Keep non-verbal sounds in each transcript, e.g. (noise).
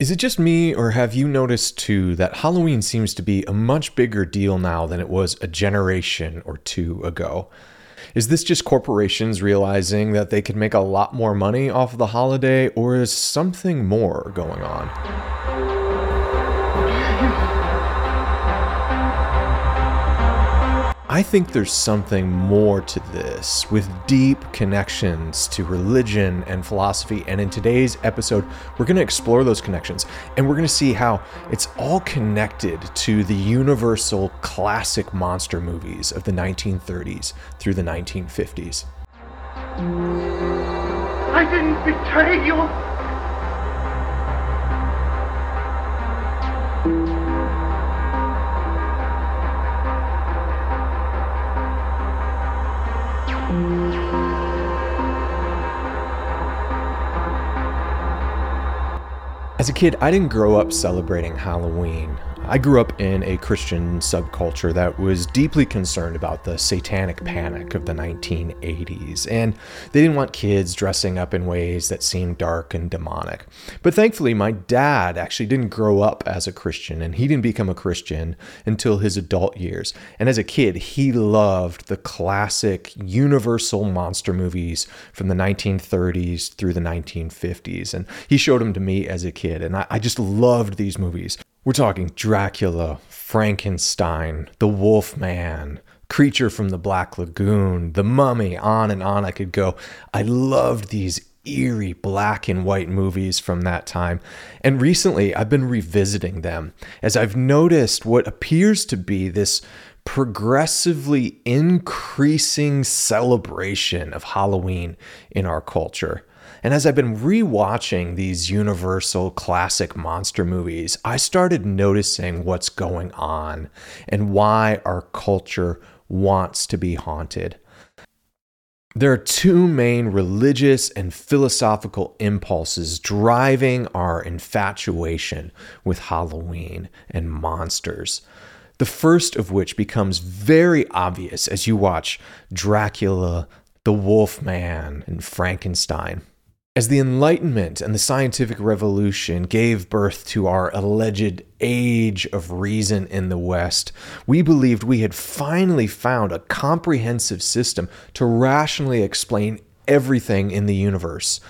Is it just me, or have you noticed too that Halloween seems to be a much bigger deal now than it was a generation or two ago? Is this just corporations realizing that they could make a lot more money off of the holiday, or is something more going on? I think there's something more to this with deep connections to religion and philosophy. And in today's episode, we're going to explore those connections and we're going to see how it's all connected to the universal classic monster movies of the 1930s through the 1950s. I didn't betray you. As a kid, I didn't grow up celebrating Halloween. I grew up in a Christian subculture that was deeply concerned about the satanic panic of the 1980s, and they didn't want kids dressing up in ways that seemed dark and demonic. But thankfully, my dad actually didn't grow up as a Christian, and he didn't become a Christian until his adult years. And as a kid, he loved the classic universal monster movies from the 1930s through the 1950s, and he showed them to me as a kid, and I, I just loved these movies. We're talking Dracula, Frankenstein, The Wolf Man, Creature from the Black Lagoon, The Mummy, on and on I could go. I loved these eerie black and white movies from that time. And recently I've been revisiting them as I've noticed what appears to be this progressively increasing celebration of Halloween in our culture. And as I've been rewatching these Universal classic monster movies, I started noticing what's going on and why our culture wants to be haunted. There are two main religious and philosophical impulses driving our infatuation with Halloween and monsters. The first of which becomes very obvious as you watch Dracula, the Wolfman, and Frankenstein. As the Enlightenment and the scientific revolution gave birth to our alleged age of reason in the West, we believed we had finally found a comprehensive system to rationally explain everything in the universe.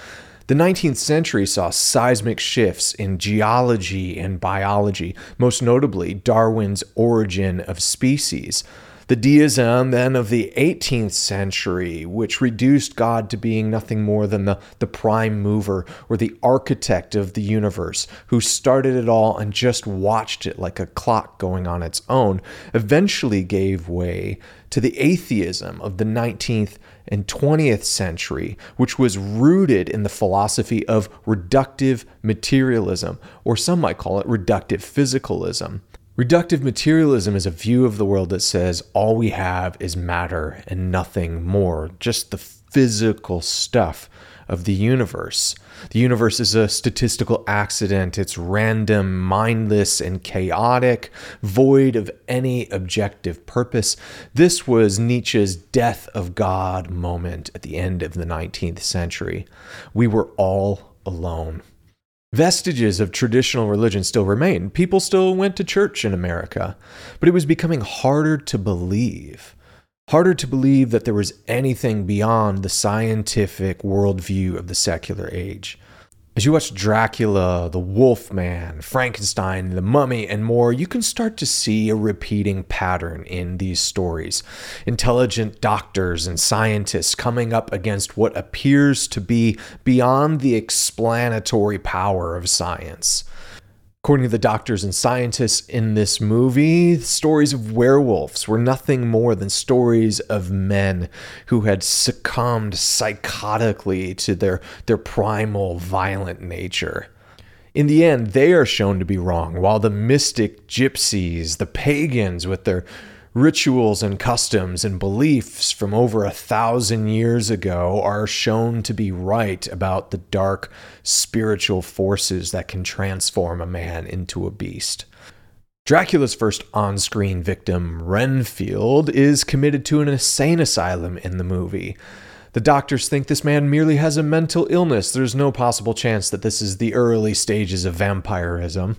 The 19th century saw seismic shifts in geology and biology, most notably Darwin's Origin of Species the deism then of the 18th century, which reduced God to being nothing more than the, the prime mover or the architect of the universe, who started it all and just watched it like a clock going on its own, eventually gave way to the atheism of the 19th and 20th century, which was rooted in the philosophy of reductive materialism, or some might call it reductive physicalism. Reductive materialism is a view of the world that says all we have is matter and nothing more, just the physical stuff of the universe. The universe is a statistical accident. It's random, mindless, and chaotic, void of any objective purpose. This was Nietzsche's death of God moment at the end of the 19th century. We were all alone. Vestiges of traditional religion still remain. People still went to church in America, but it was becoming harder to believe. Harder to believe that there was anything beyond the scientific worldview of the secular age. As you watch Dracula, the Wolfman, Frankenstein, the Mummy, and more, you can start to see a repeating pattern in these stories. Intelligent doctors and scientists coming up against what appears to be beyond the explanatory power of science. According to the doctors and scientists in this movie, stories of werewolves were nothing more than stories of men who had succumbed psychotically to their, their primal violent nature. In the end, they are shown to be wrong, while the mystic gypsies, the pagans with their Rituals and customs and beliefs from over a thousand years ago are shown to be right about the dark spiritual forces that can transform a man into a beast. Dracula's first on screen victim, Renfield, is committed to an insane asylum in the movie. The doctors think this man merely has a mental illness. There's no possible chance that this is the early stages of vampirism.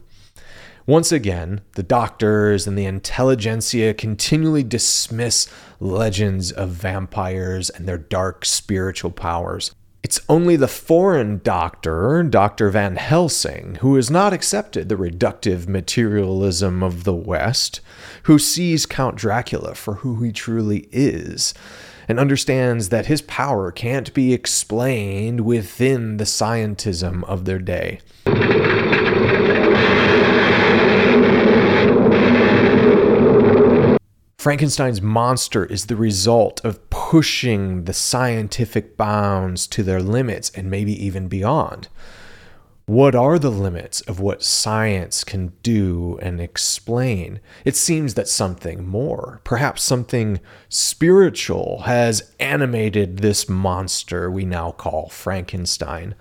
Once again, the doctors and the intelligentsia continually dismiss legends of vampires and their dark spiritual powers. It's only the foreign doctor, Dr. Van Helsing, who has not accepted the reductive materialism of the West, who sees Count Dracula for who he truly is, and understands that his power can't be explained within the scientism of their day. Frankenstein's monster is the result of pushing the scientific bounds to their limits and maybe even beyond. What are the limits of what science can do and explain? It seems that something more, perhaps something spiritual, has animated this monster we now call Frankenstein.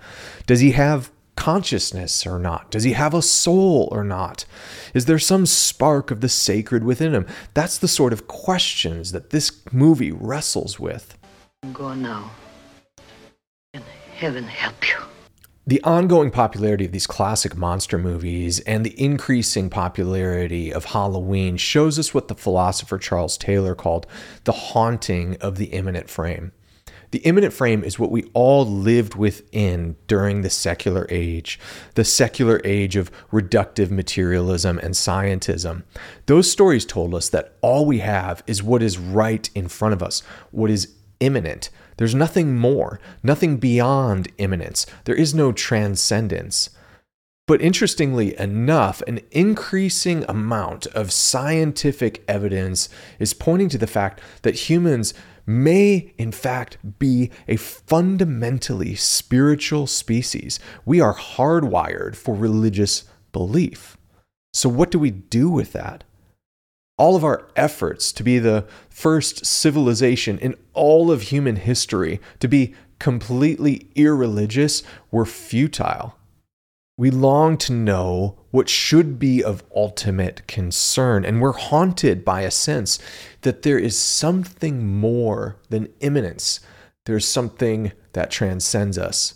Does he have consciousness or not? Does he have a soul or not? Is there some spark of the sacred within him? That's the sort of questions that this movie wrestles with. Go now, and heaven help you. The ongoing popularity of these classic monster movies and the increasing popularity of Halloween shows us what the philosopher Charles Taylor called the haunting of the immanent frame. The immanent frame is what we all lived within during the secular age, the secular age of reductive materialism and scientism. Those stories told us that all we have is what is right in front of us, what is immanent. There's nothing more, nothing beyond immanence. There is no transcendence. But interestingly enough, an increasing amount of scientific evidence is pointing to the fact that humans may, in fact, be a fundamentally spiritual species. We are hardwired for religious belief. So, what do we do with that? All of our efforts to be the first civilization in all of human history, to be completely irreligious, were futile. We long to know what should be of ultimate concern, and we're haunted by a sense that there is something more than immanence. There's something that transcends us.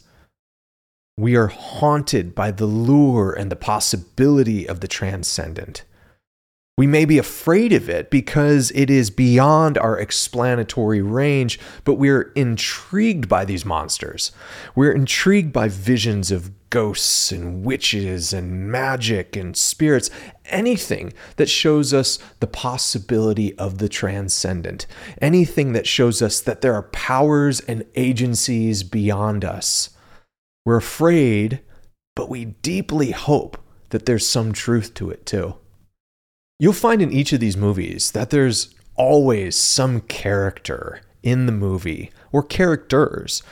We are haunted by the lure and the possibility of the transcendent. We may be afraid of it because it is beyond our explanatory range, but we're intrigued by these monsters. We're intrigued by visions of ghosts and witches and magic and spirits, anything that shows us the possibility of the transcendent, anything that shows us that there are powers and agencies beyond us. We're afraid, but we deeply hope that there's some truth to it too. You'll find in each of these movies that there's always some character in the movie or characters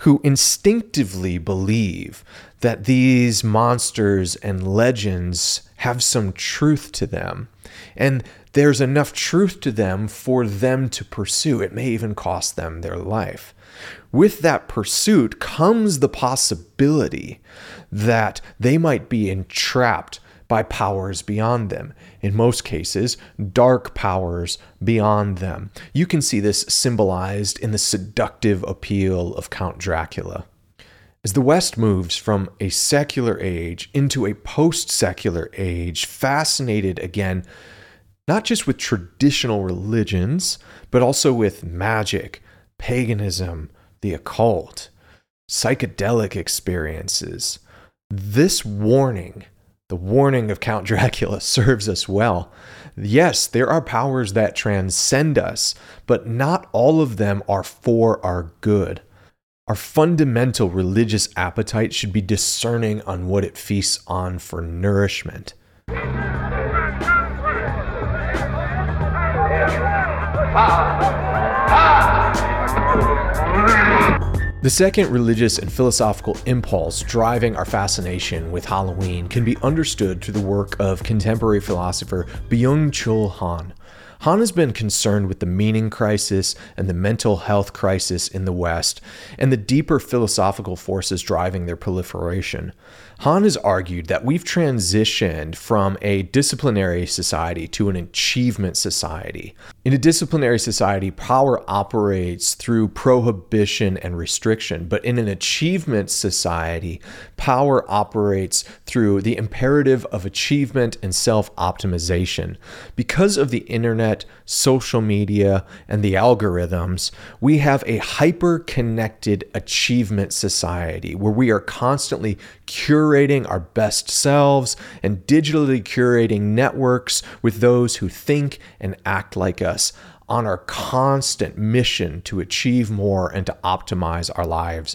who instinctively believe that these monsters and legends have some truth to them. And there's enough truth to them for them to pursue. It may even cost them their life. With that pursuit comes the possibility that they might be entrapped by powers beyond them. In most cases, dark powers beyond them. You can see this symbolized in the seductive appeal of Count Dracula. As the West moves from a secular age into a post secular age, fascinated again, not just with traditional religions, but also with magic, paganism, the occult, psychedelic experiences. This warning the warning of Count (laughs) Dracula serves us well. Yes, there are powers that transcend us, but not all of them are for our good. Our fundamental religious appetite should be discerning on what it feasts on for nourishment. Ah. The second religious and philosophical impulse driving our fascination with Halloween can be understood through the work of contemporary philosopher Byung Chul Han. Han has been concerned with the meaning crisis and the mental health crisis in the West and the deeper philosophical forces driving their proliferation. Han has argued that we've transitioned from a disciplinary society to an achievement society. In a disciplinary society, power operates through prohibition and restriction, but in an achievement society, power operates through the imperative of achievement and self optimization. Because of the internet, social media, and the algorithms, we have a hyper connected achievement society where we are constantly curating our best selves and digitally curating networks with those who think and act like us on our constant mission to achieve more and to optimize our lives.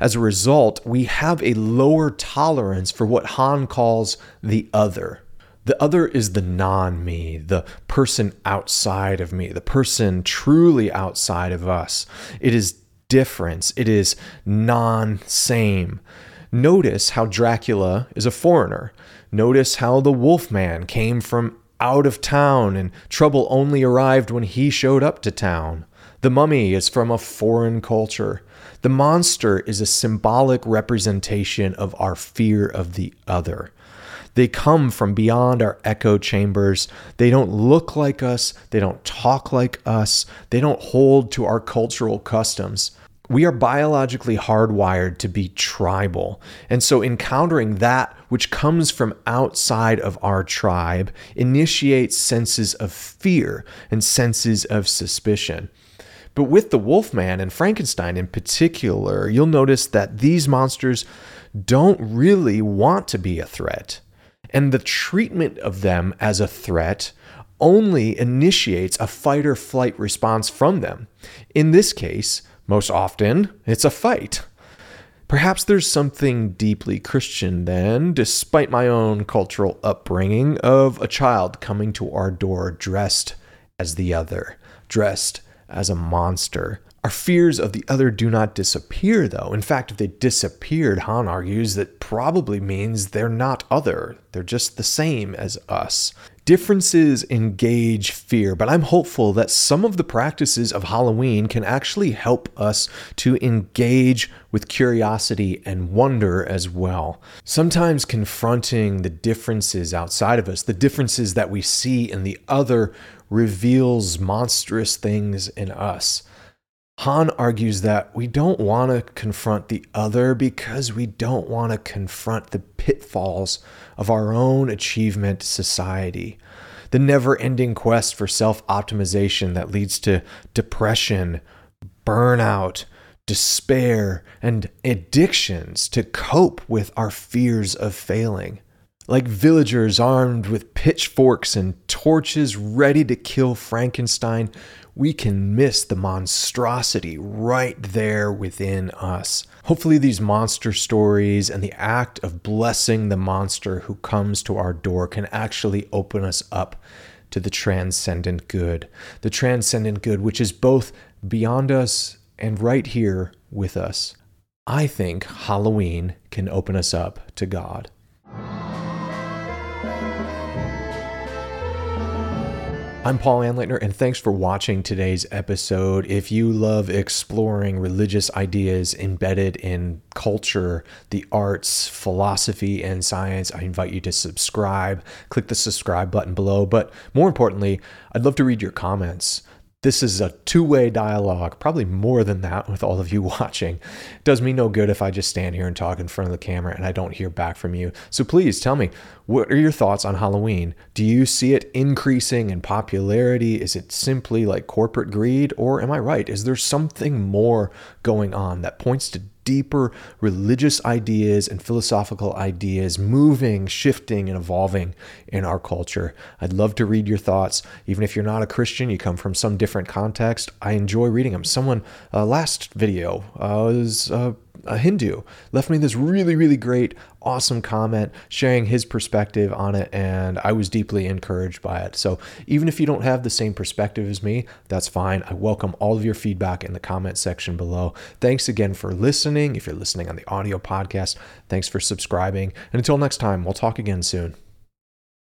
As a result, we have a lower tolerance for what Han calls the other. The other is the non me, the person outside of me, the person truly outside of us. It is difference, it is non same. Notice how Dracula is a foreigner. Notice how the Wolfman came from out of town and trouble only arrived when he showed up to town. The mummy is from a foreign culture. The monster is a symbolic representation of our fear of the other. They come from beyond our echo chambers. They don't look like us. They don't talk like us. They don't hold to our cultural customs we are biologically hardwired to be tribal. And so encountering that which comes from outside of our tribe initiates senses of fear and senses of suspicion. But with the Wolfman and Frankenstein in particular, you'll notice that these monsters don't really want to be a threat. And the treatment of them as a threat only initiates a fight or flight response from them. In this case, most often, it's a fight. Perhaps there's something deeply Christian then, despite my own cultural upbringing, of a child coming to our door dressed as the other, dressed as a monster. Our fears of the other do not disappear, though. In fact, if they disappeared, Han argues that probably means they're not other. They're just the same as us. Differences engage fear, but I'm hopeful that some of the practices of Halloween can actually help us to engage with curiosity and wonder as well. Sometimes confronting the differences outside of us, the differences that we see in the other, reveals monstrous things in us. Han argues that we don't want to confront the other because we don't want to confront the pitfalls of our own achievement society. The never ending quest for self optimization that leads to depression, burnout, despair, and addictions to cope with our fears of failing. Like villagers armed with pitchforks and torches ready to kill Frankenstein, we can miss the monstrosity right there within us. Hopefully, these monster stories and the act of blessing the monster who comes to our door can actually open us up to the transcendent good. The transcendent good, which is both beyond us and right here with us. I think Halloween can open us up to God. I'm Paul Anleitner, and thanks for watching today's episode. If you love exploring religious ideas embedded in culture, the arts, philosophy, and science, I invite you to subscribe. Click the subscribe button below. But more importantly, I'd love to read your comments. This is a two way dialogue, probably more than that with all of you (laughs) watching. It does me no good if I just stand here and talk in front of the camera and I don't hear back from you. So please tell me, what are your thoughts on Halloween? Do you see it increasing in popularity? Is it simply like corporate greed? Or am I right? Is there something more going on that points to deeper religious ideas and philosophical ideas moving, shifting, and evolving in our culture. I'd love to read your thoughts. Even if you're not a Christian, you come from some different context, I enjoy reading them. Someone, uh, last video, uh, was. Uh, a Hindu, left me this really, really great, awesome comment sharing his perspective on it, and I was deeply encouraged by it. So even if you don't have the same perspective as me, that's fine. I welcome all of your feedback in the comment section below. Thanks again for listening. If you're listening on the audio podcast, thanks for subscribing. And until next time, we'll talk again soon.